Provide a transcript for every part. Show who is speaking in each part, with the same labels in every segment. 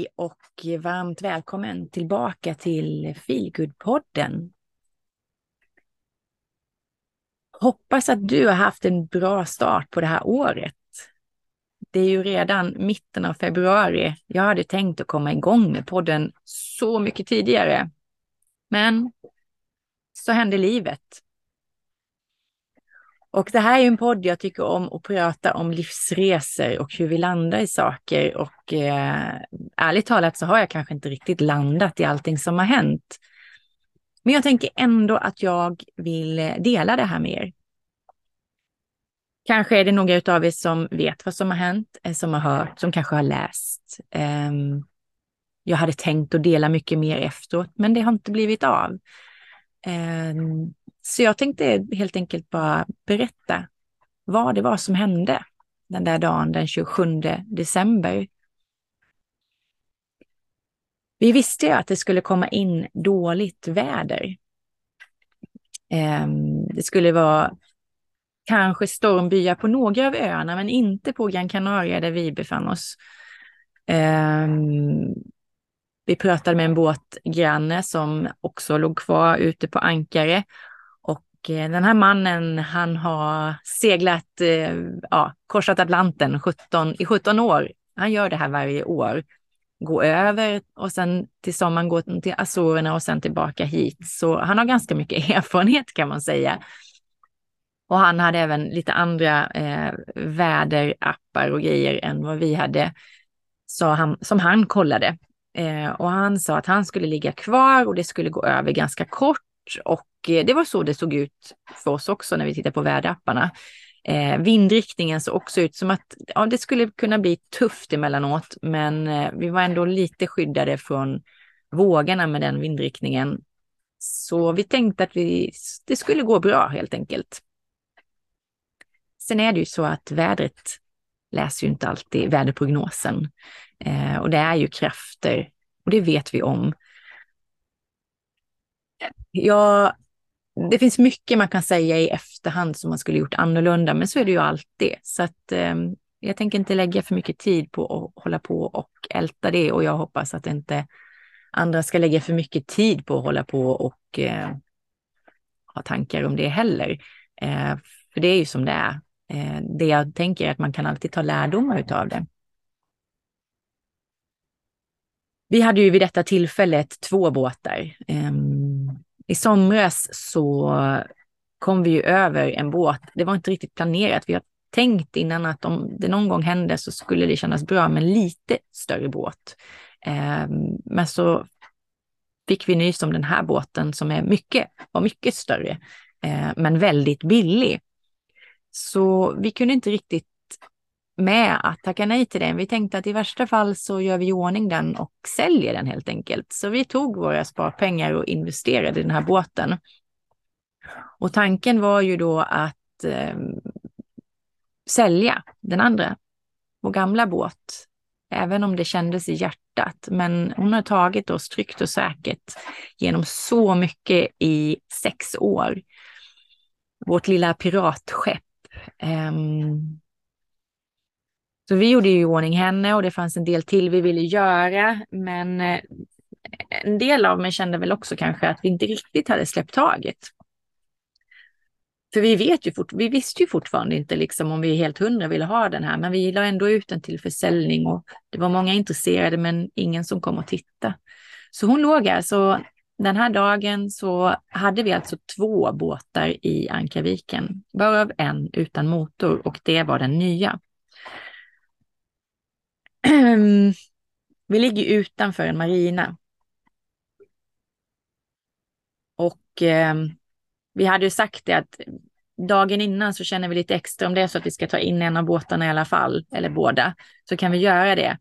Speaker 1: Hej och varmt välkommen tillbaka till Feelgood-podden. Hoppas att du har haft en bra start på det här året. Det är ju redan mitten av februari. Jag hade tänkt att komma igång med podden så mycket tidigare. Men så hände livet. Och det här är en podd jag tycker om att prata om livsresor och hur vi landar i saker. Och eh, ärligt talat så har jag kanske inte riktigt landat i allting som har hänt. Men jag tänker ändå att jag vill dela det här med er. Kanske är det några av er som vet vad som har hänt, eh, som har hört, som kanske har läst. Ehm, jag hade tänkt att dela mycket mer efteråt, men det har inte blivit av. Ehm, så jag tänkte helt enkelt bara berätta vad det var som hände den där dagen den 27 december. Vi visste ju att det skulle komma in dåligt väder. Ehm, det skulle vara kanske stormbyar på några av öarna, men inte på Gran Canaria där vi befann oss. Ehm, vi pratade med en båtgranne som också låg kvar ute på ankare Eh, den här mannen, han har seglat, eh, ja, korsat Atlanten 17, i 17 år. Han gör det här varje år. Gå över och sen till sommaren gå till Azorerna och sen tillbaka hit. Så han har ganska mycket erfarenhet kan man säga. Och han hade även lite andra eh, väderappar och grejer än vad vi hade, så han, som han kollade. Eh, och han sa att han skulle ligga kvar och det skulle gå över ganska kort och eh, det var så det såg ut för oss också när vi tittade på väderapparna. Eh, vindriktningen såg också ut som att ja, det skulle kunna bli tufft emellanåt, men eh, vi var ändå lite skyddade från vågorna med den vindriktningen. Så vi tänkte att vi, det skulle gå bra helt enkelt. Sen är det ju så att vädret läser ju inte alltid väderprognosen. Eh, och det är ju krafter, och det vet vi om. Jag det finns mycket man kan säga i efterhand som man skulle gjort annorlunda, men så är det ju alltid. Så att eh, jag tänker inte lägga för mycket tid på att hålla på och älta det och jag hoppas att inte andra ska lägga för mycket tid på att hålla på och eh, ha tankar om det heller. Eh, för det är ju som det är. Eh, det jag tänker är att man kan alltid ta lärdomar av det. Vi hade ju vid detta tillfället två båtar. Ehm, i somras så kom vi ju över en båt. Det var inte riktigt planerat. Vi har tänkt innan att om det någon gång hände så skulle det kännas bra med en lite större båt. Eh, men så fick vi nys om den här båten som är mycket, var mycket större, eh, men väldigt billig. Så vi kunde inte riktigt med att tacka nej till den. Vi tänkte att i värsta fall så gör vi i ordning den och säljer den helt enkelt. Så vi tog våra sparpengar och investerade i den här båten. Och tanken var ju då att eh, sälja den andra, vår gamla båt, även om det kändes i hjärtat. Men hon har tagit oss tryggt och säkert genom så mycket i sex år. Vårt lilla piratskepp. Um, så vi gjorde ju i ordning henne och det fanns en del till vi ville göra. Men eh, en del av mig kände väl också kanske att vi inte riktigt hade släppt taget. För vi vet ju fort, vi visste ju fortfarande inte liksom om vi helt hundra ville ha den här, men vi la ändå ut den till försäljning och det var många intresserade, men ingen som kom och tittade. Så hon låg här, så den här dagen så hade vi alltså två båtar i Ankarviken, varav en utan motor och det var den nya vi ligger utanför en marina. Och eh, vi hade ju sagt det att dagen innan så känner vi lite extra om det är så att vi ska ta in en av båtarna i alla fall, eller båda, så kan vi göra det.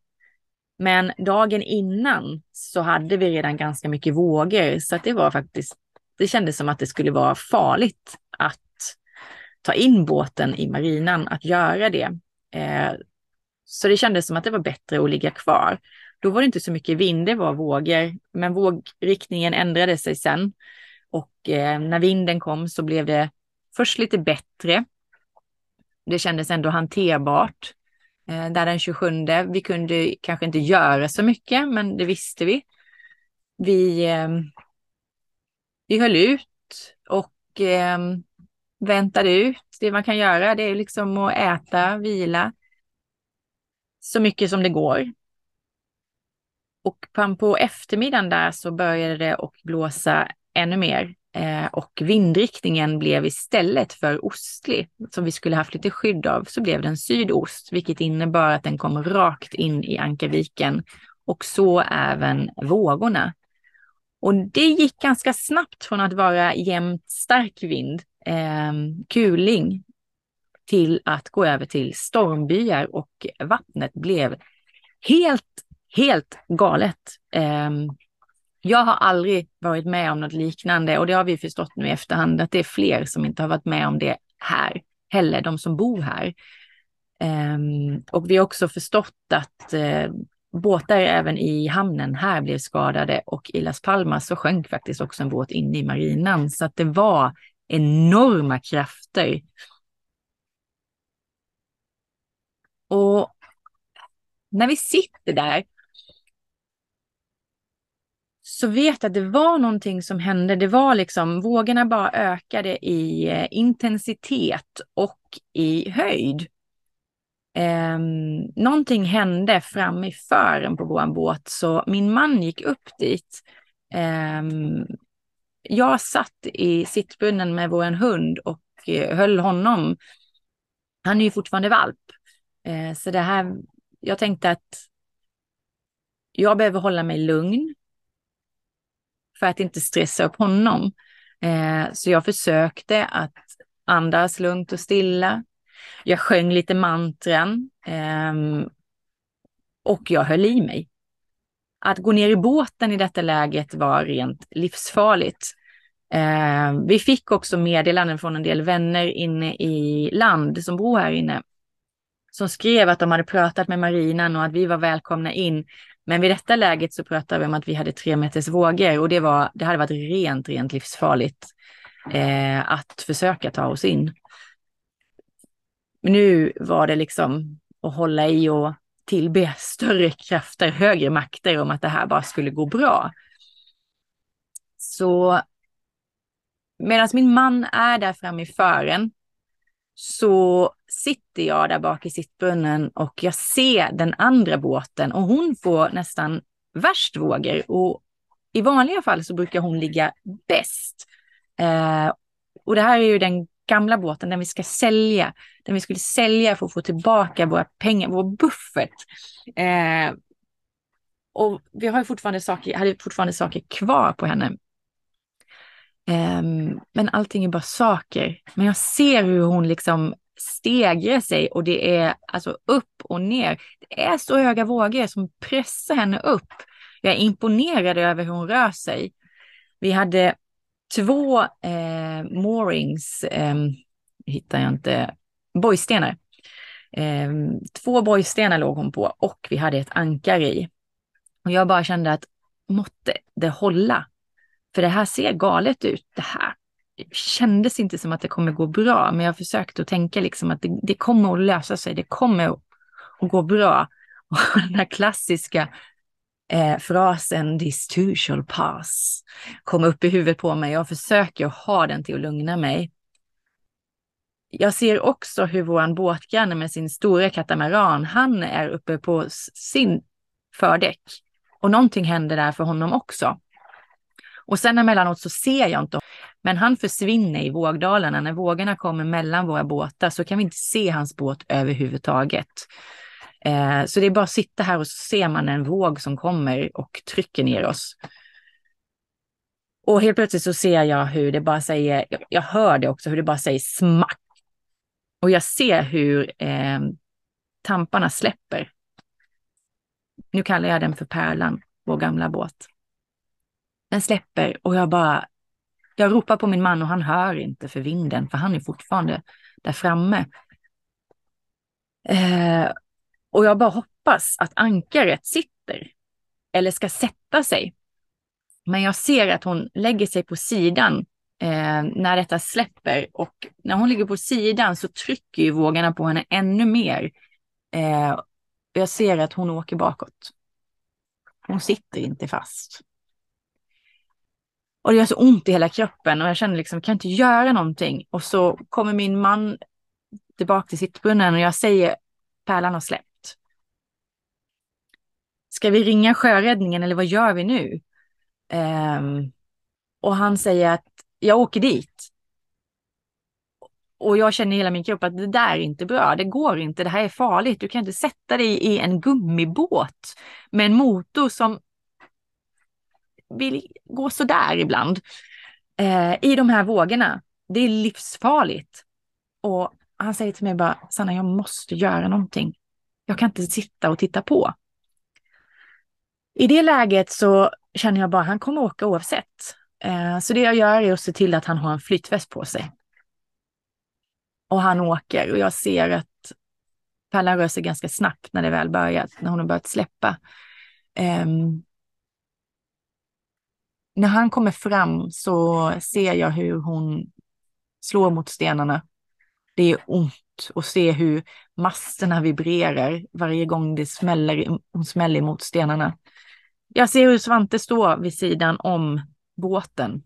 Speaker 1: Men dagen innan så hade vi redan ganska mycket vågor, så att det var faktiskt, det kändes som att det skulle vara farligt att ta in båten i marinan, att göra det. Eh, så det kändes som att det var bättre att ligga kvar. Då var det inte så mycket vind, det var vågor, men vågriktningen ändrade sig sen. Och eh, när vinden kom så blev det först lite bättre. Det kändes ändå hanterbart. eh, där den 27. Vi kunde kanske inte göra så mycket, men det visste vi. Vi, eh, vi höll ut och eh, väntade ut. Det man kan göra det är liksom att äta, vila så mycket som det går. Och på eftermiddagen där så började det att blåsa ännu mer. Eh, och vindriktningen blev istället för ostlig, som vi skulle haft lite skydd av, så blev den sydost, vilket innebar att den kom rakt in i Ankarviken och så även vågorna. Och det gick ganska snabbt från att vara jämnt stark vind, eh, kuling, till att gå över till stormbyar och vattnet blev helt, helt galet. Ehm, jag har aldrig varit med om något liknande och det har vi förstått nu i efterhand att det är fler som inte har varit med om det här heller, de som bor här. Ehm, och vi har också förstått att eh, båtar även i hamnen här blev skadade och i Las Palmas så sjönk faktiskt också en båt inne i marinan. Så att det var enorma krafter. Och när vi sitter där så vet jag att det var någonting som hände. Det var liksom vågorna bara ökade i eh, intensitet och i höjd. Eh, någonting hände framme i fören på vår båt så min man gick upp dit. Eh, jag satt i sittbrunnen med vår hund och eh, höll honom. Han är ju fortfarande valp. Eh, så det här, jag tänkte att jag behöver hålla mig lugn för att inte stressa upp honom. Eh, så jag försökte att andas lugnt och stilla. Jag sjöng lite mantran eh, och jag höll i mig. Att gå ner i båten i detta läget var rent livsfarligt. Eh, vi fick också meddelanden från en del vänner inne i land som bor här inne som skrev att de hade pratat med marinan och att vi var välkomna in. Men vid detta läget så pratade vi om att vi hade tre meters vågor och det, var, det hade varit rent, rent livsfarligt eh, att försöka ta oss in. Men nu var det liksom att hålla i och tillbe större krafter, högre makter om att det här bara skulle gå bra. Så medan min man är där framme i fören så sitter jag där bak i sittbrunnen och jag ser den andra båten och hon får nästan värst vågor och i vanliga fall så brukar hon ligga bäst. Eh, och det här är ju den gamla båten, den vi ska sälja. Den vi skulle sälja för att få tillbaka våra pengar, vår buffert. Eh, och vi har ju fortfarande saker, hade fortfarande saker kvar på henne. Eh, men allting är bara saker. Men jag ser hur hon liksom stegrar sig och det är alltså upp och ner. Det är så höga vågor som pressar henne upp. Jag är imponerad över hur hon rör sig. Vi hade två eh, moorings, eh, hittar jag inte, bojstenar. Eh, två bojstenar låg hon på och vi hade ett ankare i. Och jag bara kände att måtte det hålla. För det här ser galet ut. Det här kändes inte som att det kommer gå bra, men jag försökte att tänka liksom att det, det kommer att lösa sig. Det kommer att, att gå bra. Och den här klassiska eh, frasen “this too shall pass” kom upp i huvudet på mig. Jag försöker ha den till att lugna mig. Jag ser också hur vår båtgranne med sin stora katamaran, han är uppe på sin fördäck. Och någonting händer där för honom också. Och sen emellanåt så ser jag inte. Men han försvinner i vågdalarna. När vågorna kommer mellan våra båtar så kan vi inte se hans båt överhuvudtaget. Eh, så det är bara att sitta här och så ser man en våg som kommer och trycker ner oss. Och helt plötsligt så ser jag hur det bara säger, jag hör det också, hur det bara säger smack. Och jag ser hur eh, tamparna släpper. Nu kallar jag den för Pärlan, vår gamla båt. Den släpper och jag bara, jag ropar på min man och han hör inte för vinden, för han är fortfarande där framme. Eh, och jag bara hoppas att ankaret sitter eller ska sätta sig. Men jag ser att hon lägger sig på sidan eh, när detta släpper och när hon ligger på sidan så trycker ju vågorna på henne ännu mer. Eh, Jag ser att hon åker bakåt. Hon sitter inte fast. Och det gör så ont i hela kroppen och jag känner liksom, kan jag inte göra någonting? Och så kommer min man tillbaka till sittbrunnen och jag säger, pärlan har släppt. Ska vi ringa sjöräddningen eller vad gör vi nu? Um, och han säger att jag åker dit. Och jag känner i hela min kropp att det där är inte bra, det går inte, det här är farligt. Du kan inte sätta dig i en gummibåt med en motor som vill gå sådär ibland. Eh, I de här vågorna. Det är livsfarligt. Och han säger till mig bara, Sanna, jag måste göra någonting. Jag kan inte sitta och titta på. I det läget så känner jag bara, han kommer åka oavsett. Eh, så det jag gör är att se till att han har en flytväst på sig. Och han åker och jag ser att Pärlan rör sig ganska snabbt när det väl börjat, när hon har börjat släppa. Um, när han kommer fram så ser jag hur hon slår mot stenarna. Det är ont att se hur masterna vibrerar varje gång det smäller, hon smäller mot stenarna. Jag ser hur Svante står vid sidan om båten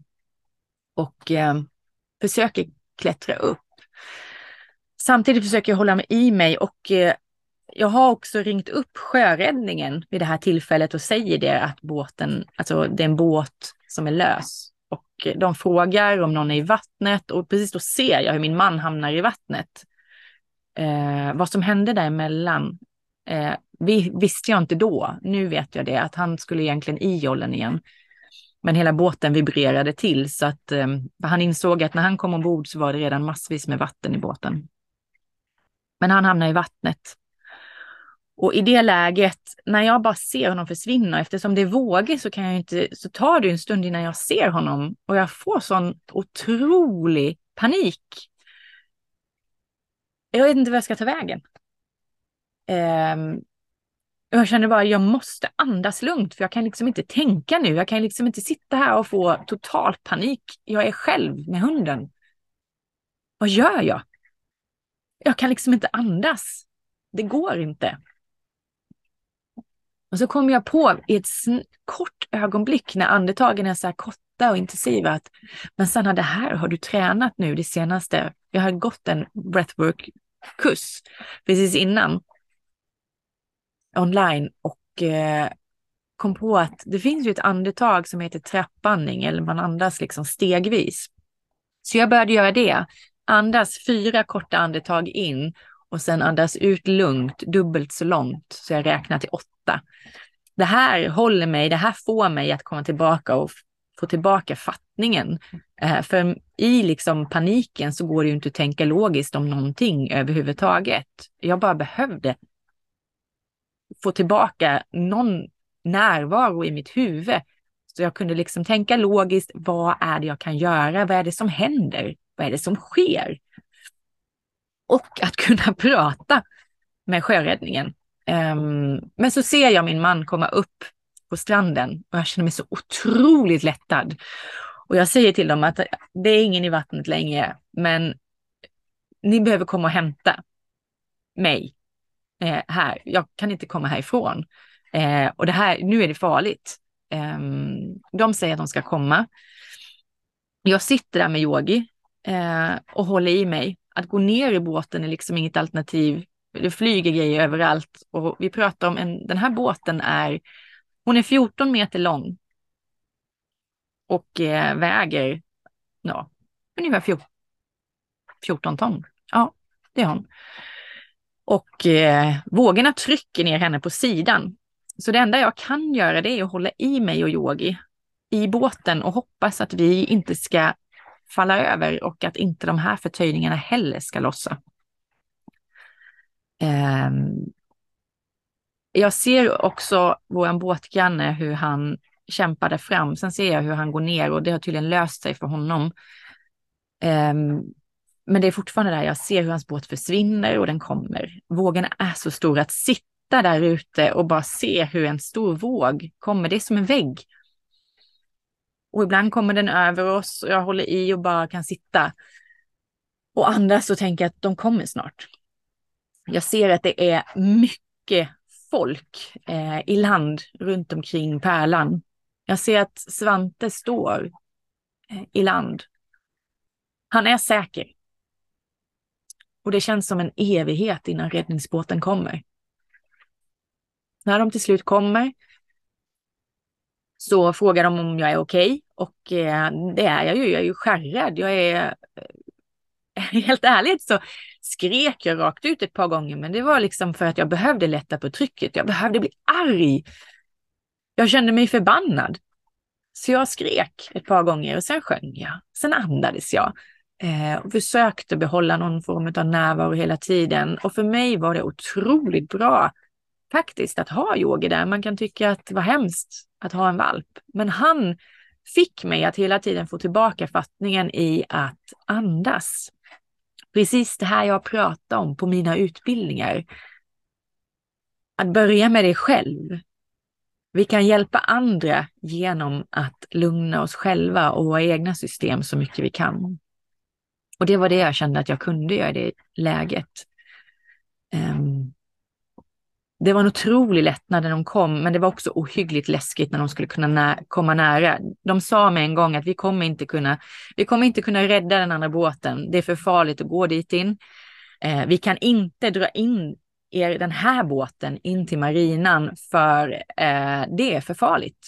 Speaker 1: och eh, försöker klättra upp. Samtidigt försöker jag hålla mig i mig och eh, jag har också ringt upp sjöräddningen vid det här tillfället och säger det att båten, alltså det är en båt som är lös. Och de frågar om någon är i vattnet och precis då ser jag hur min man hamnar i vattnet. Eh, vad som hände däremellan eh, vi, visste jag inte då. Nu vet jag det, att han skulle egentligen i jollen igen. Men hela båten vibrerade till så att eh, han insåg att när han kom ombord så var det redan massvis med vatten i båten. Men han hamnade i vattnet. Och i det läget, när jag bara ser honom försvinna, eftersom det är vågor så kan jag inte, så tar det en stund innan jag ser honom och jag får sån otrolig panik. Jag vet inte vad jag ska ta vägen. Um, jag känner bara, jag måste andas lugnt för jag kan liksom inte tänka nu. Jag kan liksom inte sitta här och få total panik. Jag är själv med hunden. Vad gör jag? Jag kan liksom inte andas. Det går inte. Och så kom jag på i ett kort ögonblick när andetagen är så här korta och intensiva att men Sanna, det här har du tränat nu det senaste. Jag har gått en breathwork-kurs precis innan online och eh, kom på att det finns ju ett andetag som heter trappandning eller man andas liksom stegvis. Så jag började göra det. Andas fyra korta andetag in och sen andas ut lugnt, dubbelt så långt, så jag räknar till åtta. Det här håller mig, det här får mig att komma tillbaka och få tillbaka fattningen. Eh, för i liksom paniken så går det ju inte att tänka logiskt om någonting överhuvudtaget. Jag bara behövde få tillbaka någon närvaro i mitt huvud. Så jag kunde liksom tänka logiskt, vad är det jag kan göra? Vad är det som händer? Vad är det som sker? Och att kunna prata med sjöräddningen. Um, men så ser jag min man komma upp på stranden och jag känner mig så otroligt lättad. Och jag säger till dem att det är ingen i vattnet längre, men ni behöver komma och hämta mig eh, här. Jag kan inte komma härifrån. Eh, och det här, nu är det farligt. Eh, de säger att de ska komma. Jag sitter där med yogi eh, och håller i mig. Att gå ner i båten är liksom inget alternativ. Det flyger grejer överallt och vi pratar om en, den här båten är, hon är 14 meter lång och eh, väger ja, ungefär 14, 14 ton. Ja, det är hon. Och eh, vågorna trycker ner henne på sidan. Så det enda jag kan göra det är att hålla i mig och Yogi i båten och hoppas att vi inte ska falla över och att inte de här förtöjningarna heller ska lossa. Eh, jag ser också vår båtgranne hur han kämpade fram. Sen ser jag hur han går ner och det har tydligen löst sig för honom. Eh, men det är fortfarande där jag ser hur hans båt försvinner och den kommer. Vågorna är så stora att sitta där ute och bara se hur en stor våg kommer. Det är som en vägg. Och ibland kommer den över oss och jag håller i och bara kan sitta och andas och tänka att de kommer snart. Jag ser att det är mycket folk eh, i land runt omkring pärlan. Jag ser att Svante står eh, i land. Han är säker. Och det känns som en evighet innan räddningsbåten kommer. När de till slut kommer så frågar de om jag är okej okay. och eh, det är jag ju. Jag är ju skärrad. Jag är eh, helt ärligt så skrek jag rakt ut ett par gånger, men det var liksom för att jag behövde lätta på trycket. Jag behövde bli arg. Jag kände mig förbannad. Så jag skrek ett par gånger och sen sjöng jag. Sen andades jag eh, och försökte behålla någon form av närvaro hela tiden. Och för mig var det otroligt bra faktiskt att ha yogi där. Man kan tycka att det var hemskt att ha en valp, men han fick mig att hela tiden få tillbaka fattningen i att andas. Precis det här jag pratar om på mina utbildningar. Att börja med dig själv. Vi kan hjälpa andra genom att lugna oss själva och våra egna system så mycket vi kan. Och det var det jag kände att jag kunde göra i det läget. Um, det var en otrolig lättnad när de kom, men det var också ohyggligt läskigt när de skulle kunna nä komma nära. De sa med en gång att vi kommer inte kunna, vi kommer inte kunna rädda den andra båten. Det är för farligt att gå dit in. Eh, vi kan inte dra in er, den här båten in till marinan för eh, det är för farligt.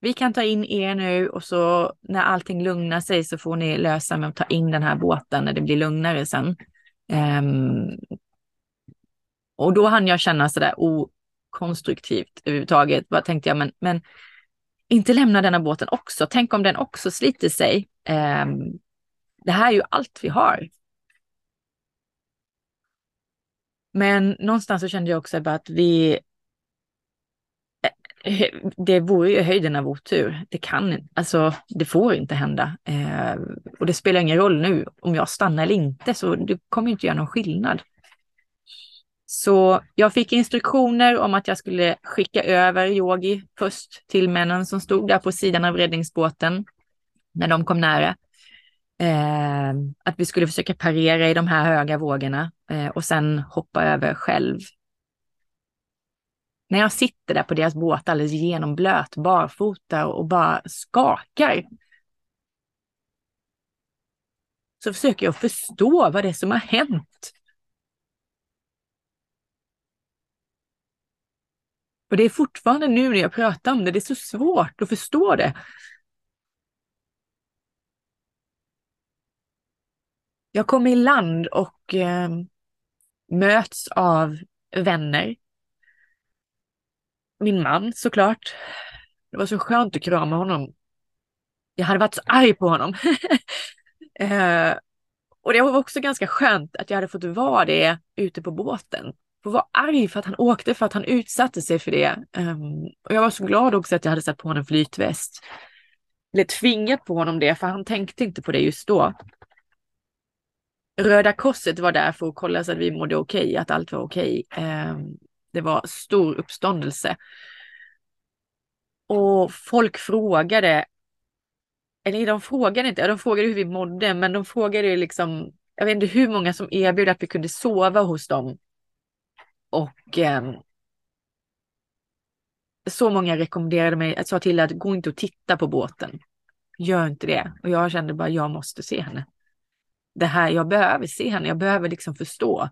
Speaker 1: Vi kan ta in er nu och så när allting lugnar sig så får ni lösa med att ta in den här båten när det blir lugnare sen. Um, och då hann jag känna sådär okonstruktivt överhuvudtaget. Vad tänkte jag, men, men inte lämna denna båten också. Tänk om den också sliter sig. Um, det här är ju allt vi har. Men någonstans så kände jag också bara att vi eh, det vore ju höjden av otur. Det kan alltså, det får inte hända. Eh, och det spelar ingen roll nu om jag stannar eller inte, så det kommer inte göra någon skillnad. Så jag fick instruktioner om att jag skulle skicka över Yogi först till männen som stod där på sidan av räddningsbåten när de kom nära. Eh, att vi skulle försöka parera i de här höga vågorna eh, och sen hoppa över själv. När jag sitter där på deras båt alldeles genomblöt, barfota och bara skakar. Så försöker jag förstå vad det är som har hänt. Och det är fortfarande nu när jag pratar om det, det är så svårt att förstå det. Jag kommer i land och eh, möts av vänner. Min man såklart. Det var så skönt att krama honom. Jag hade varit så arg på honom. eh, och det var också ganska skönt att jag hade fått vara det ute på båten och var arg för att han åkte, för att han utsatte sig för det. Um, och jag var så glad också att jag hade satt på honom flytväst. Eller tvingat på honom det, för han tänkte inte på det just då. Röda Korset var där för att kolla så att vi mådde okej, okay, att allt var okej. Okay. Um, det var stor uppståndelse. Och folk frågade, eller de frågade inte, de frågade hur vi mådde, men de frågade liksom, jag vet inte hur många som erbjöd att vi kunde sova hos dem och eh, så många rekommenderade mig, att sa till att gå inte och titta på båten. Gör inte det. Och jag kände bara, jag måste se henne. Det här, jag behöver se henne, jag behöver liksom förstå.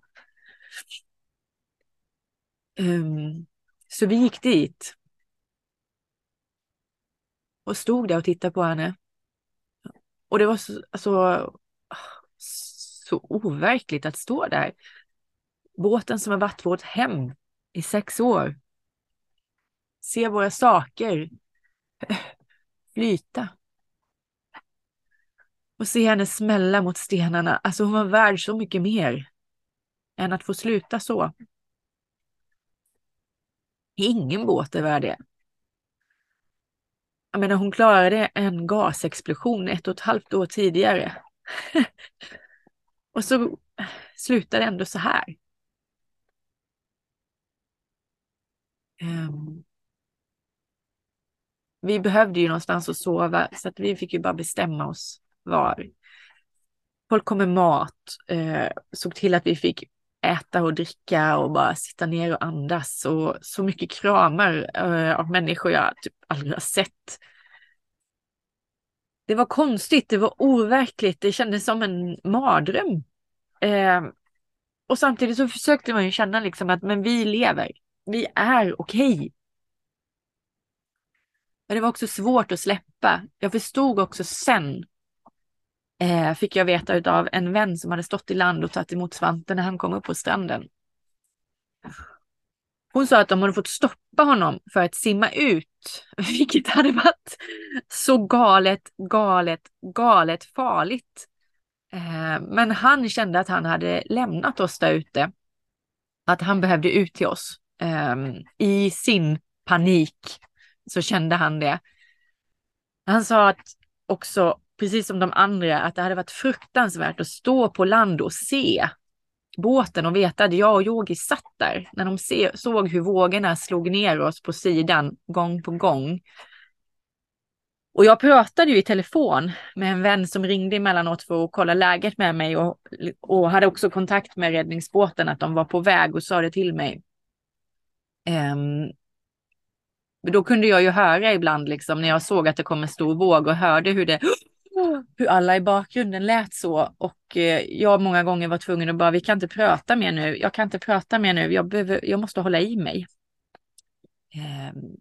Speaker 1: Um, så vi gick dit. Och stod där och tittade på henne. Och det var så, alltså, så overkligt att stå där båten som har varit vårt hem i sex år. Se våra saker flyta. Och se henne smälla mot stenarna. Alltså hon var värd så mycket mer än att få sluta så. Ingen båt är värd det. Jag menar, hon klarade en gasexplosion ett och ett halvt år tidigare. och så slutar det ändå så här. Um, vi behövde ju någonstans att sova så att vi fick ju bara bestämma oss var. Folk kom med mat, eh, såg till att vi fick äta och dricka och bara sitta ner och andas och så mycket kramar eh, av människor jag typ aldrig har sett. Det var konstigt, det var overkligt, det kändes som en mardröm. Eh, och samtidigt så försökte man ju känna liksom att men vi lever, vi är okej. Okay. Men det var också svårt att släppa. Jag förstod också sen eh, fick jag veta av en vän som hade stått i land och tagit emot Svante när han kom upp på stranden. Hon sa att de hade fått stoppa honom för att simma ut, vilket hade varit så galet, galet, galet farligt. Eh, men han kände att han hade lämnat oss där ute. Att han behövde ut till oss. Ehm, I sin panik så kände han det. Han sa att också precis som de andra, att det hade varit fruktansvärt att stå på land och se båten och veta att jag och Yogi satt där. När de se, såg hur vågorna slog ner oss på sidan gång på gång. Och jag pratade ju i telefon med en vän som ringde emellanåt för att kolla läget med mig och, och hade också kontakt med räddningsbåten att de var på väg och sa det till mig. Um, då kunde jag ju höra ibland liksom när jag såg att det kom en stor våg och hörde hur det hur alla i bakgrunden lät så och eh, jag många gånger var tvungen att bara, vi kan inte prata mer nu, jag kan inte prata mer nu, jag, behöver, jag måste hålla i mig. Ehm,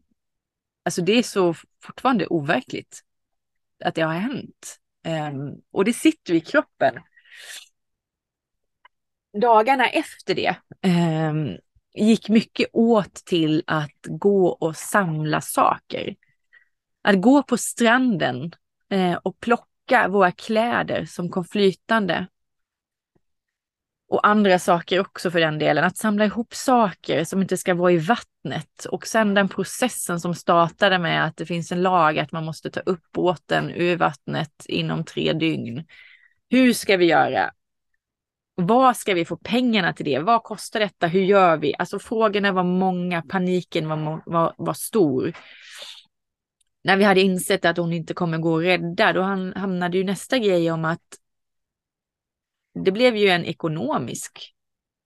Speaker 1: alltså det är så fortfarande overkligt att det har hänt. Ehm, och det sitter i kroppen. Dagarna efter det gick mycket åt till att gå och samla saker. Att gå på stranden eh, och plocka våra kläder som kom flytande. Och andra saker också för den delen. Att samla ihop saker som inte ska vara i vattnet. Och sen den processen som startade med att det finns en lag att man måste ta upp båten ur vattnet inom tre dygn. Hur ska vi göra? Vad ska vi få pengarna till det? Vad kostar detta? Hur gör vi? Alltså frågorna var många, paniken var, var, var stor när vi hade insett att hon inte kommer gå att rädda, då hamnade ju nästa grej om att det blev ju en ekonomisk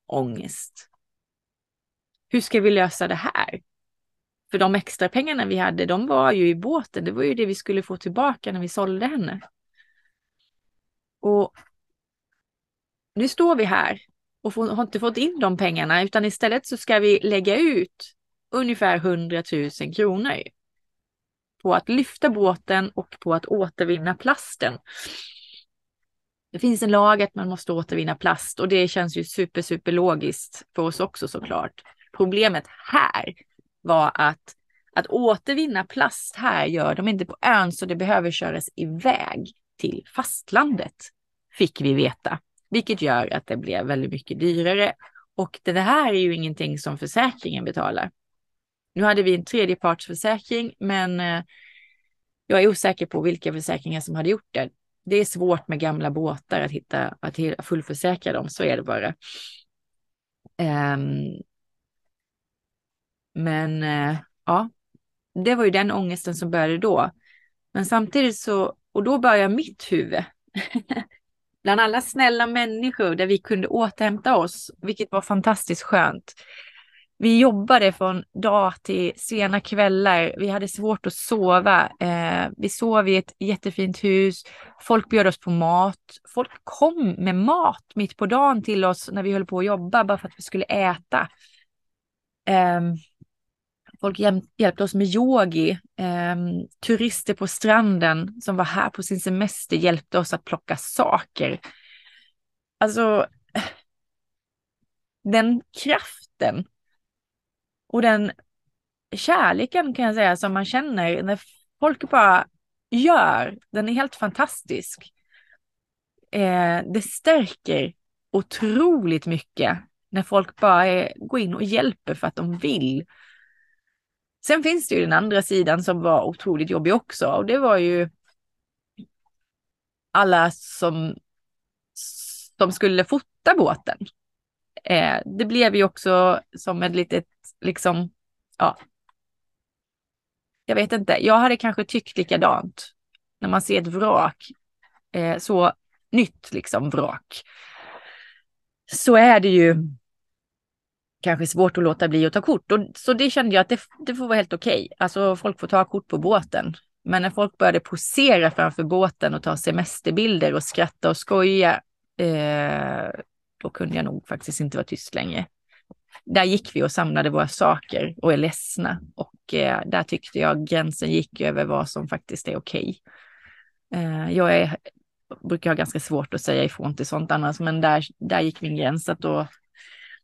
Speaker 1: ångest. Hur ska vi lösa det här? För de extra pengarna vi hade, de var ju i båten. Det var ju det vi skulle få tillbaka när vi sålde henne. Och nu står vi här och får, har inte fått in de pengarna, utan istället så ska vi lägga ut ungefär 100 000 kronor på att lyfta båten och på att återvinna plasten. Det finns en lag att man måste återvinna plast och det känns ju super, super logiskt för oss också såklart. Problemet här var att att återvinna plast här gör de inte på ön så det behöver köras iväg till fastlandet, fick vi veta. Vilket gör att det blev väldigt mycket dyrare. Och det här är ju ingenting som försäkringen betalar. Nu hade vi en tredjepartsförsäkring, men eh, jag är osäker på vilka försäkringar som hade gjort det. Det är svårt med gamla båtar att hitta, att fullförsäkra dem, så är det bara. Um, men uh, ja, det var ju den ångesten som började då. Men samtidigt så, och då började mitt huvud. Bland alla snälla människor där vi kunde återhämta oss, vilket var fantastiskt skönt. Vi jobbade från dag till sena kvällar. Vi hade svårt att sova. Eh, vi sov i ett jättefint hus. Folk bjöd oss på mat. Folk kom med mat mitt på dagen till oss när vi höll på att jobba bara för att vi skulle äta. Eh, folk hjälpte oss med yogi. Eh, turister på stranden som var här på sin semester hjälpte oss att plocka saker. Alltså, den kraften och den kärleken kan jag säga som man känner när folk bara gör, den är helt fantastisk. Eh, det stärker otroligt mycket när folk bara är, går in och hjälper för att de vill. Sen finns det ju den andra sidan som var otroligt jobbig också och det var ju alla som, som skulle fota båten. Eh, det blev ju också som ett litet liksom, ja. Jag vet inte, jag hade kanske tyckt likadant när man ser ett vrak, eh, så nytt liksom vrak. Så är det ju kanske svårt att låta bli att ta kort. Och, så det kände jag att det, det får vara helt okej. Okay. Alltså folk får ta kort på båten. Men när folk började posera framför båten och ta semesterbilder och skratta och skoja, eh, då kunde jag nog faktiskt inte vara tyst längre. Där gick vi och samlade våra saker och är ledsna. Och eh, där tyckte jag gränsen gick över vad som faktiskt är okej. Okay. Eh, jag är, brukar ha ganska svårt att säga ifrån till sånt annars, men där, där gick min gräns. Att då,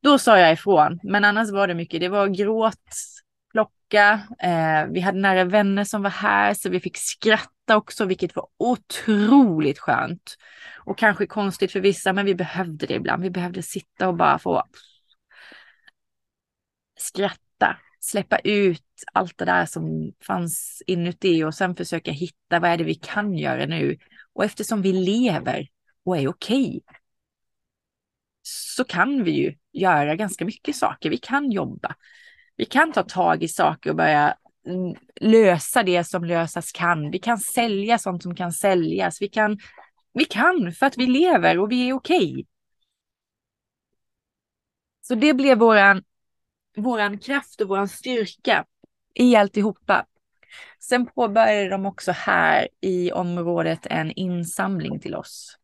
Speaker 1: då sa jag ifrån. Men annars var det mycket, det var gråt, plocka. Eh, vi hade nära vänner som var här så vi fick skratta också, vilket var otroligt skönt. Och kanske konstigt för vissa, men vi behövde det ibland. Vi behövde sitta och bara få skratta, släppa ut allt det där som fanns inuti och sen försöka hitta vad är det vi kan göra nu. Och eftersom vi lever och är okej okay, så kan vi ju göra ganska mycket saker. Vi kan jobba, vi kan ta tag i saker och börja mm, lösa det som lösas kan. Vi kan sälja sånt som kan säljas. Vi kan, vi kan för att vi lever och vi är okej. Okay. Så det blev våran, våran kraft och våran styrka i alltihopa. Sen påbörjade de också här i området en insamling till oss,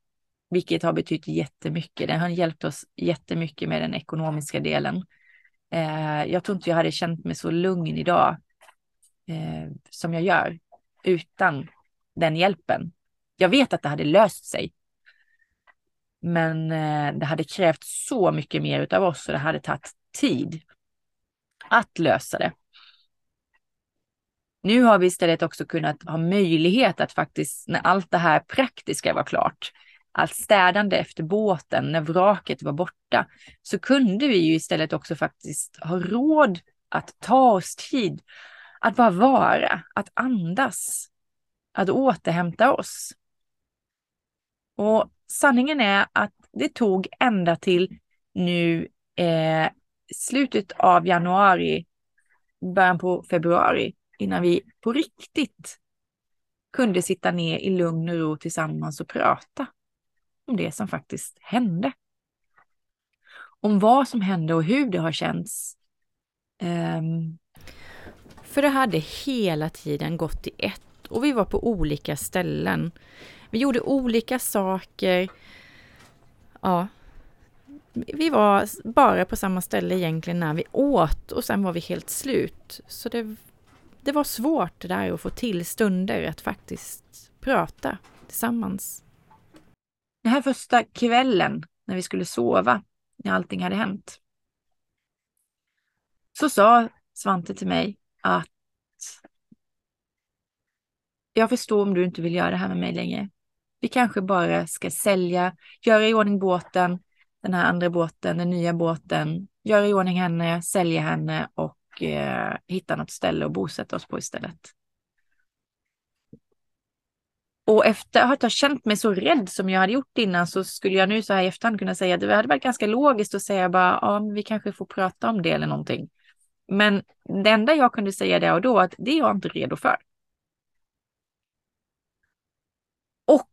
Speaker 1: vilket har betytt jättemycket. Det har hjälpt oss jättemycket med den ekonomiska delen. Eh, jag tror inte jag hade känt mig så lugn idag eh, som jag gör utan den hjälpen. Jag vet att det hade löst sig. Men eh, det hade krävt så mycket mer av oss och det hade tagit tid att lösa det. Nu har vi istället också kunnat ha möjlighet att faktiskt, när allt det här praktiska var klart, allt städande efter båten, när vraket var borta, så kunde vi ju istället också faktiskt ha råd att ta oss tid att bara vara, att andas, att återhämta oss. Och sanningen är att det tog ända till nu eh, slutet av januari, början på februari, innan vi på riktigt kunde sitta ner i lugn och ro tillsammans och prata om det som faktiskt hände. Om vad som hände och hur det har känts. Um...
Speaker 2: För det hade hela tiden gått i ett och vi var på olika ställen. Vi gjorde olika saker. Ja, vi var bara på samma ställe egentligen när vi åt och sen var vi helt slut. Så det, det var svårt det där att få till stunder att faktiskt prata tillsammans.
Speaker 1: Den här första kvällen när vi skulle sova, när allting hade hänt, så sa Svante till mig att jag förstår om du inte vill göra det här med mig längre. Vi kanske bara ska sälja, göra i ordning båten, den här andra båten, den nya båten, göra i ordning henne, sälja henne och eh, hitta något ställe att bosätta oss på istället. Och efter att ha känt mig så rädd som jag hade gjort innan så skulle jag nu så här i efterhand kunna säga att det hade varit ganska logiskt att säga bara, ja, vi kanske får prata om det eller någonting. Men det enda jag kunde säga där och då att det är jag inte redo för. Och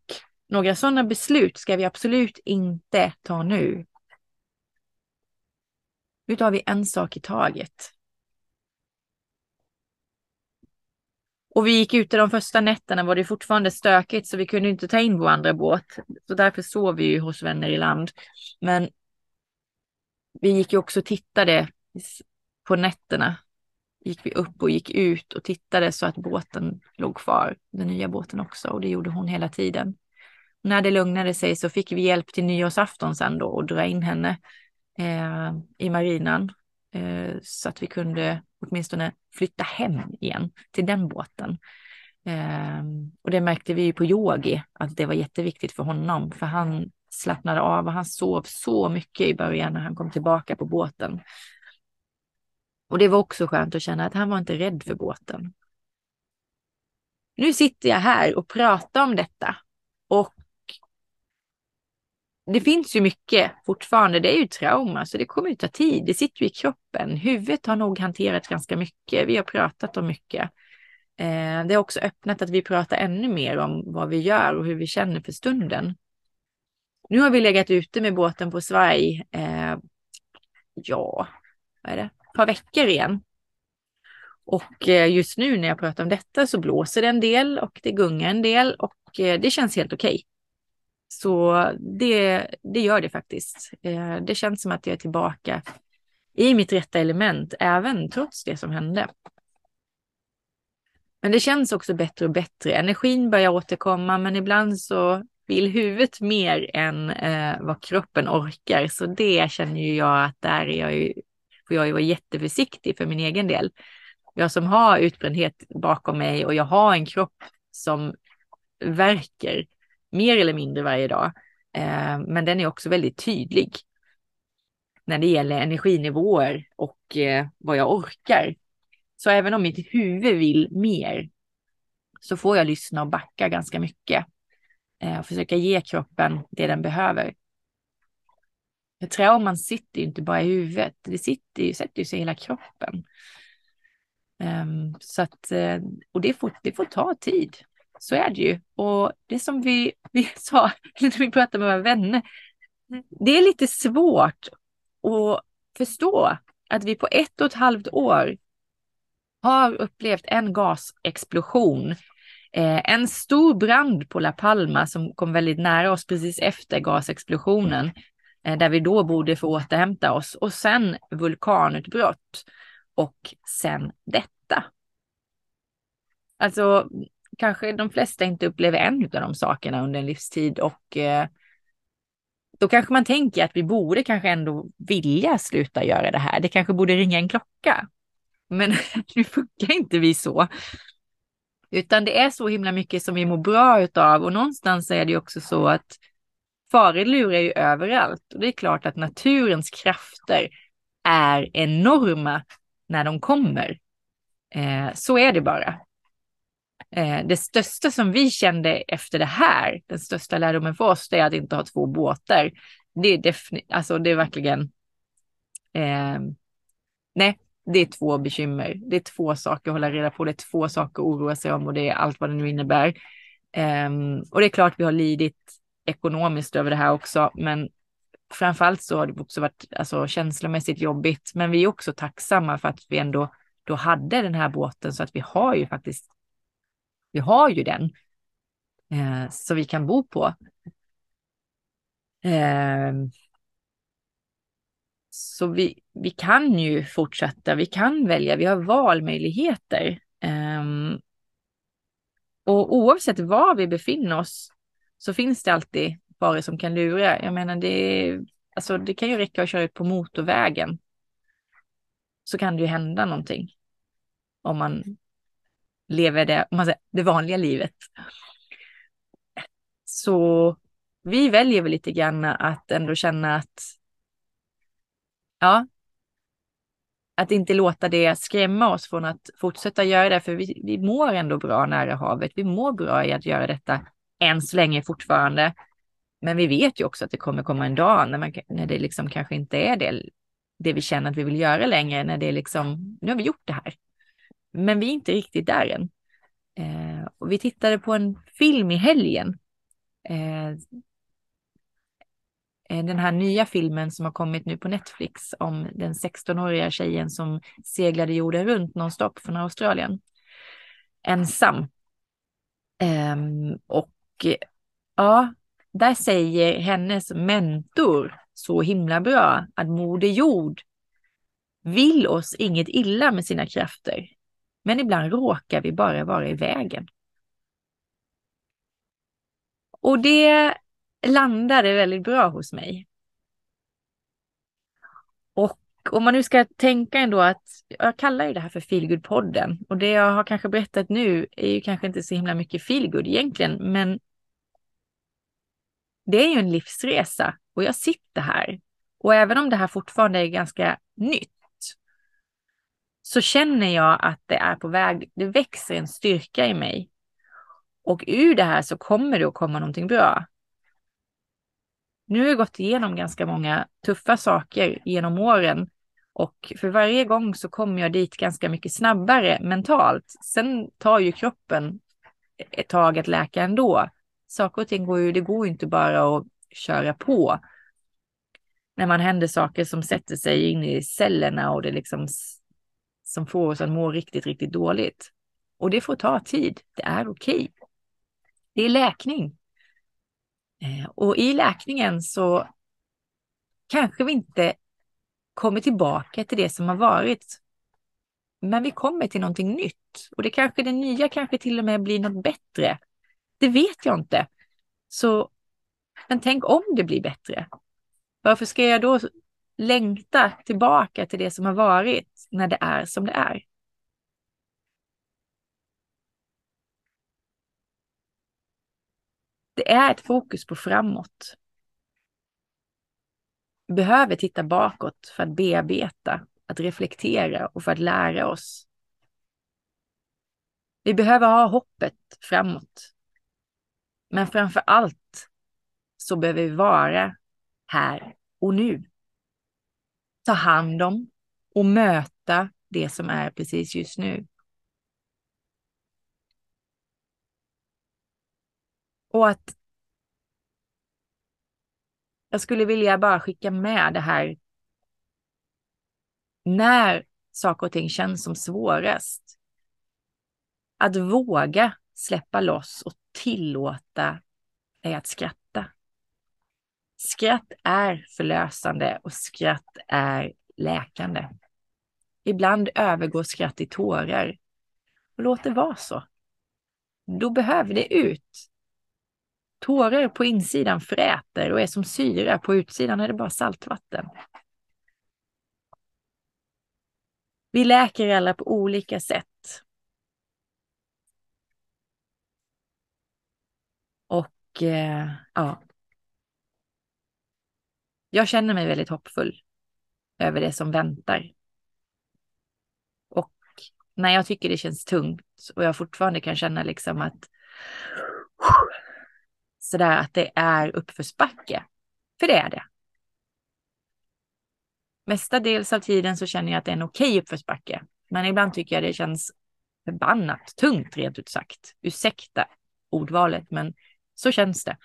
Speaker 1: några sådana beslut ska vi absolut inte ta nu. Nu tar vi en sak i taget. Och vi gick ute de första nätterna var det fortfarande stökigt så vi kunde inte ta in vår andra båt. Så därför sov vi ju hos vänner i land. Men vi gick ju också och tittade på nätterna. Gick vi upp och gick ut och tittade så att båten låg kvar, den nya båten också. Och det gjorde hon hela tiden. När det lugnade sig så fick vi hjälp till nyårsafton sen då och dra in henne eh, i marinan. Eh, så att vi kunde åtminstone flytta hem igen till den båten. Eh, och det märkte vi ju på Yogi att det var jätteviktigt för honom, för han slappnade av och han sov så mycket i början när han kom tillbaka på båten. Och det var också skönt att känna att han var inte rädd för båten. Nu sitter jag här och pratar om detta och det finns ju mycket fortfarande. Det är ju trauma, så det kommer ju ta tid. Det sitter ju i kroppen. Huvudet har nog hanterat ganska mycket. Vi har pratat om mycket. Eh, det har också öppnat att vi pratar ännu mer om vad vi gör och hur vi känner för stunden. Nu har vi legat ute med båten på svaj. Eh, ja, vad är det, ett par veckor igen. Och eh, just nu när jag pratar om detta så blåser det en del och det gungar en del och eh, det känns helt okej. Så det, det gör det faktiskt. Eh, det känns som att jag är tillbaka i mitt rätta element, även trots det som hände. Men det känns också bättre och bättre. Energin börjar återkomma, men ibland så vill huvudet mer än eh, vad kroppen orkar. Så det känner ju jag att där är jag ju, får jag ju vara jätteförsiktig för min egen del. Jag som har utbrändhet bakom mig och jag har en kropp som verkar mer eller mindre varje dag. Eh, men den är också väldigt tydlig när det gäller energinivåer och eh, vad jag orkar. Så även om mitt huvud vill mer så får jag lyssna och backa ganska mycket eh, och försöka ge kroppen det den behöver. För trauman sitter ju inte bara i huvudet, det sitter ju, sätter ju sig i hela kroppen. Um, så att, eh, och det får, det får ta tid. Så är det ju. Och det som vi, vi sa när vi pratade med våra vänner, det är lite svårt att förstå att vi på ett och ett halvt år har upplevt en gasexplosion Eh, en stor brand på La Palma som kom väldigt nära oss precis efter gasexplosionen, eh, där vi då borde få återhämta oss. Och sen vulkanutbrott och sen detta. Alltså, kanske de flesta inte upplever en av de sakerna under en livstid och eh, då kanske man tänker att vi borde kanske ändå vilja sluta göra det här. Det kanske borde ringa en klocka. Men nu funkar inte vi så. Utan det är så himla mycket som vi mår bra utav och någonstans är det också så att faror lurar ju överallt och det är klart att naturens krafter är enorma när de kommer. Eh, så är det bara. Eh, det största som vi kände efter det här, den största lärdomen för oss, det är att inte ha två båtar. Det är definitivt, alltså det är verkligen, eh, nej, det är två bekymmer. Det är två saker att hålla reda på. Det är två saker att oroa sig om och det är allt vad det nu innebär. Eh, och det är klart vi har lidit ekonomiskt över det här också, men framförallt så har det också varit alltså, känslomässigt jobbigt. Men vi är också tacksamma för att vi ändå då hade den här båten så att vi har ju faktiskt, vi har ju den eh, så vi kan bo på. Eh, så vi, vi kan ju fortsätta, vi kan välja, vi har valmöjligheter. Eh, och oavsett var vi befinner oss så finns det alltid faror som kan lura. Jag menar, det, alltså, det kan ju räcka att köra ut på motorvägen. Så kan det ju hända någonting. Om man lever det, om man säger, det vanliga livet. Så vi väljer väl lite grann att ändå känna att Ja. Att inte låta det skrämma oss från att fortsätta göra det, för vi, vi mår ändå bra nära havet. Vi mår bra i att göra detta än så länge fortfarande. Men vi vet ju också att det kommer komma en dag när, man, när det liksom kanske inte är det, det vi känner att vi vill göra längre, när det är liksom, nu har vi gjort det här. Men vi är inte riktigt där än. Eh, och vi tittade på en film i helgen eh, eh den här nya filmen som har kommit nu på Netflix om den 16-åriga tjejen som seglade jorden runt nonstop från Australien. Ensam. Um, och ja, där säger hennes mentor så himla bra att Moder Jord vill oss inget illa med sina krafter. Men ibland råkar vi bara vara i vägen. Och det landade väldigt bra hos mig. Och om man nu ska tänka ändå att jag kallar ju det här för feelgood-podden och det jag har kanske berättat nu är ju kanske inte så himla mycket feelgood egentligen, men det är ju en livsresa och jag sitter här och även om det här fortfarande är ganska nytt så känner jag att det är på väg, det växer en styrka i mig. Och ur det här så kommer det att komma någonting bra. Nu har jag gått igenom ganska många tuffa saker genom åren och för varje gång så kommer jag dit ganska mycket snabbare mentalt. Sen tar ju kroppen ett tag att läka ändå. Saker och ting går ju, det går ju inte bara att köra på. när man händer saker som sätter sig in i cellerna och det liksom som får oss att må riktigt, riktigt dåligt. Och det får ta tid. Det är okej. Okay. Det är läkning. Eh, och i läkningen så kanske vi inte kommer tillbaka till det som har varit. Men vi kommer till någonting nytt och det kanske det nya kanske till och med blir något bättre. Det vet jag inte. Så, men tänk om det blir bättre. Varför ska jag då längta tillbaka till det som har varit när det är som det är? Det är ett fokus på framåt. Vi behöver titta bakåt för att bearbeta, att reflektera och för att lära oss. Vi behöver ha hoppet framåt. Men framför allt så behöver vi vara här och nu. Ta hand om och möta det som är precis just nu. Och att jag skulle vilja bara skicka med det här. När saker och ting känns som svårast. Att våga släppa loss och tillåta dig att skratta. Skratt är förlösande och skratt är läkande. Ibland övergår skratt i tårar. Och låt det vara så. Då behöver det ut. Tårar på insidan fräter och är som syra, på utsidan är det bara saltvatten. Vi läker alla på olika sätt. Och eh, ja. Jag känner mig väldigt hoppfull över det som väntar. Och när jag tycker det känns tungt och jag fortfarande kan känna liksom att sådär att det är uppförsbacke. För det är det. Mestadels av tiden så känner jag att det är en okej uppförsbacke. Men ibland tycker jag det känns förbannat tungt rent ut sagt. Ursäkta ordvalet, men så känns det.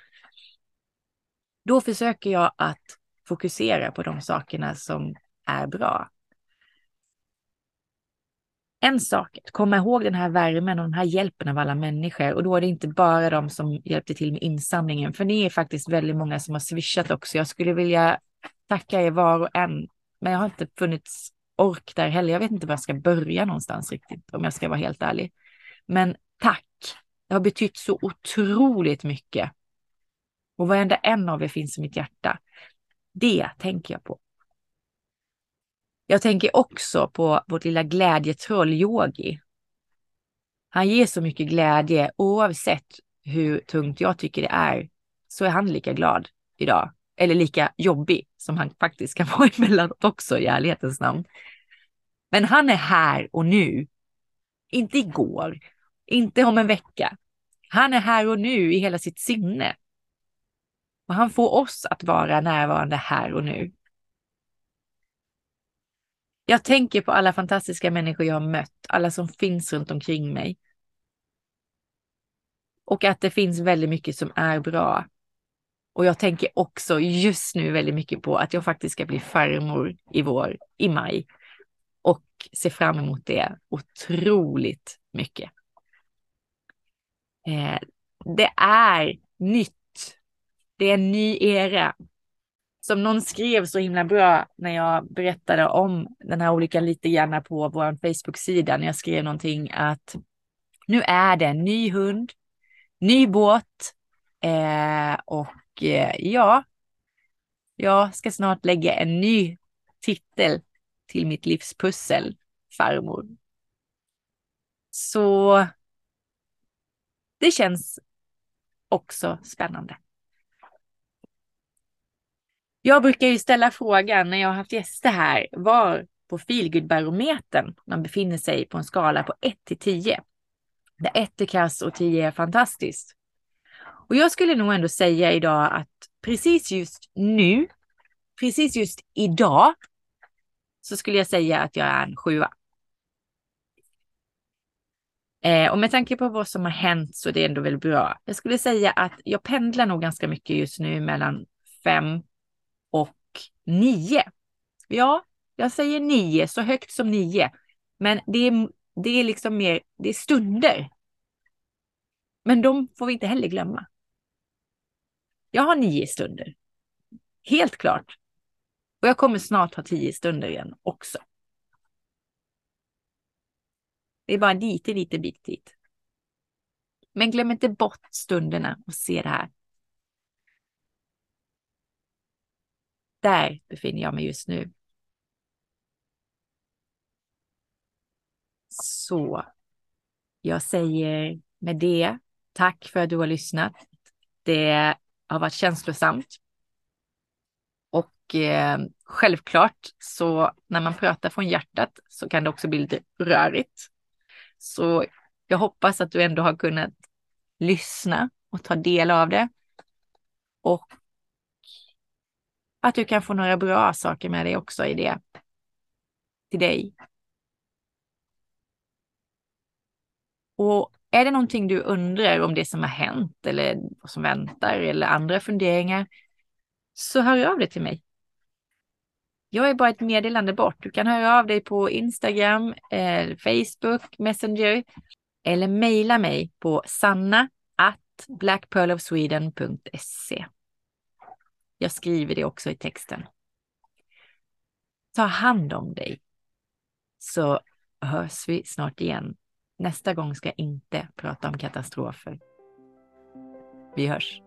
Speaker 1: Då försöker jag att fokusera på de sakerna som är bra en sak, att komma ihåg den här värmen och den här hjälpen av alla människor. Och då är det inte bara de som hjälpte till med insamlingen, för ni är faktiskt väldigt många som har swishat också. Jag skulle vilja tacka er var och en, men jag har inte funnits ork där heller. Jag vet inte var jag ska börja någonstans riktigt, om jag ska vara helt ärlig. Men tack! Det har betytt så otroligt mycket. Och varenda en av er finns i mitt hjärta. Det tänker jag på. Jag tänker också på vårt lilla glädjetroll Yogi. Han ger så mycket glädje oavsett hur tungt jag tycker det är. Så är han lika glad idag. Eller lika jobbig som han faktiskt kan vara emellanåt också i ärlighetens namn. Men han är här och nu. Inte igår, inte om en vecka. Han är här och nu i hela sitt sinne. Och han får oss att vara närvarande här och nu. Jag tänker på alla fantastiska människor jag har mött, alla som finns runt omkring mig. Och att det finns väldigt mycket som är bra. Och jag tänker också just nu väldigt mycket på att jag faktiskt ska bli farmor i vår, i maj. Och ser fram emot det otroligt mycket. Eh, det är nytt. Det är en ny era som någon skrev så himla bra när jag berättade om den här olyckan lite grann på vår Facebook-sida när jag skrev någonting att nu är det en ny hund, ny båt eh, och eh, ja, jag ska snart lägga en ny titel till mitt livspussel, farmor. Så det känns också spännande. Jag brukar ju ställa frågan när jag har haft gäster här, var på feelgood-barometern man befinner sig på en skala på 1 till 10. Där 1 är kass och 10 är fantastiskt. Och jag skulle nog ändå säga idag att precis just nu, precis just idag, så skulle jag säga att jag är en sjua. Eh, och med tanke på vad som har hänt så är det ändå väldigt bra. Jag skulle säga att jag pendlar nog ganska mycket just nu mellan fem och nio. Ja, jag säger nio, så högt som nio. Men det är, det är liksom mer, det är stunder. Men de får vi inte heller glömma. Jag har nio stunder. Helt klart. Och jag kommer snart ha tio stunder igen också. Det är bara lite, lite bit dit. Men glöm inte bort stunderna och se det här. Där befinner jag mig just nu. Så jag säger med det tack för att du har lyssnat. Det har varit känslosamt. Och eh, självklart så när man pratar från hjärtat så kan det också bli lite rörigt. Så jag hoppas att du ändå har kunnat lyssna och ta del av det. Och att du kan få några bra saker med dig också i det. Till dig. Och är det någonting du undrar om det som har hänt eller vad som väntar eller andra funderingar så hör av dig till mig. Jag är bara ett meddelande bort. Du kan höra av dig på Instagram, eh, Facebook, Messenger eller mejla mig på sanna at blackpearlofsweden.se. Jag skriver det också i texten. Ta hand om dig så hörs vi snart igen. Nästa gång ska jag inte prata om katastrofer. Vi hörs.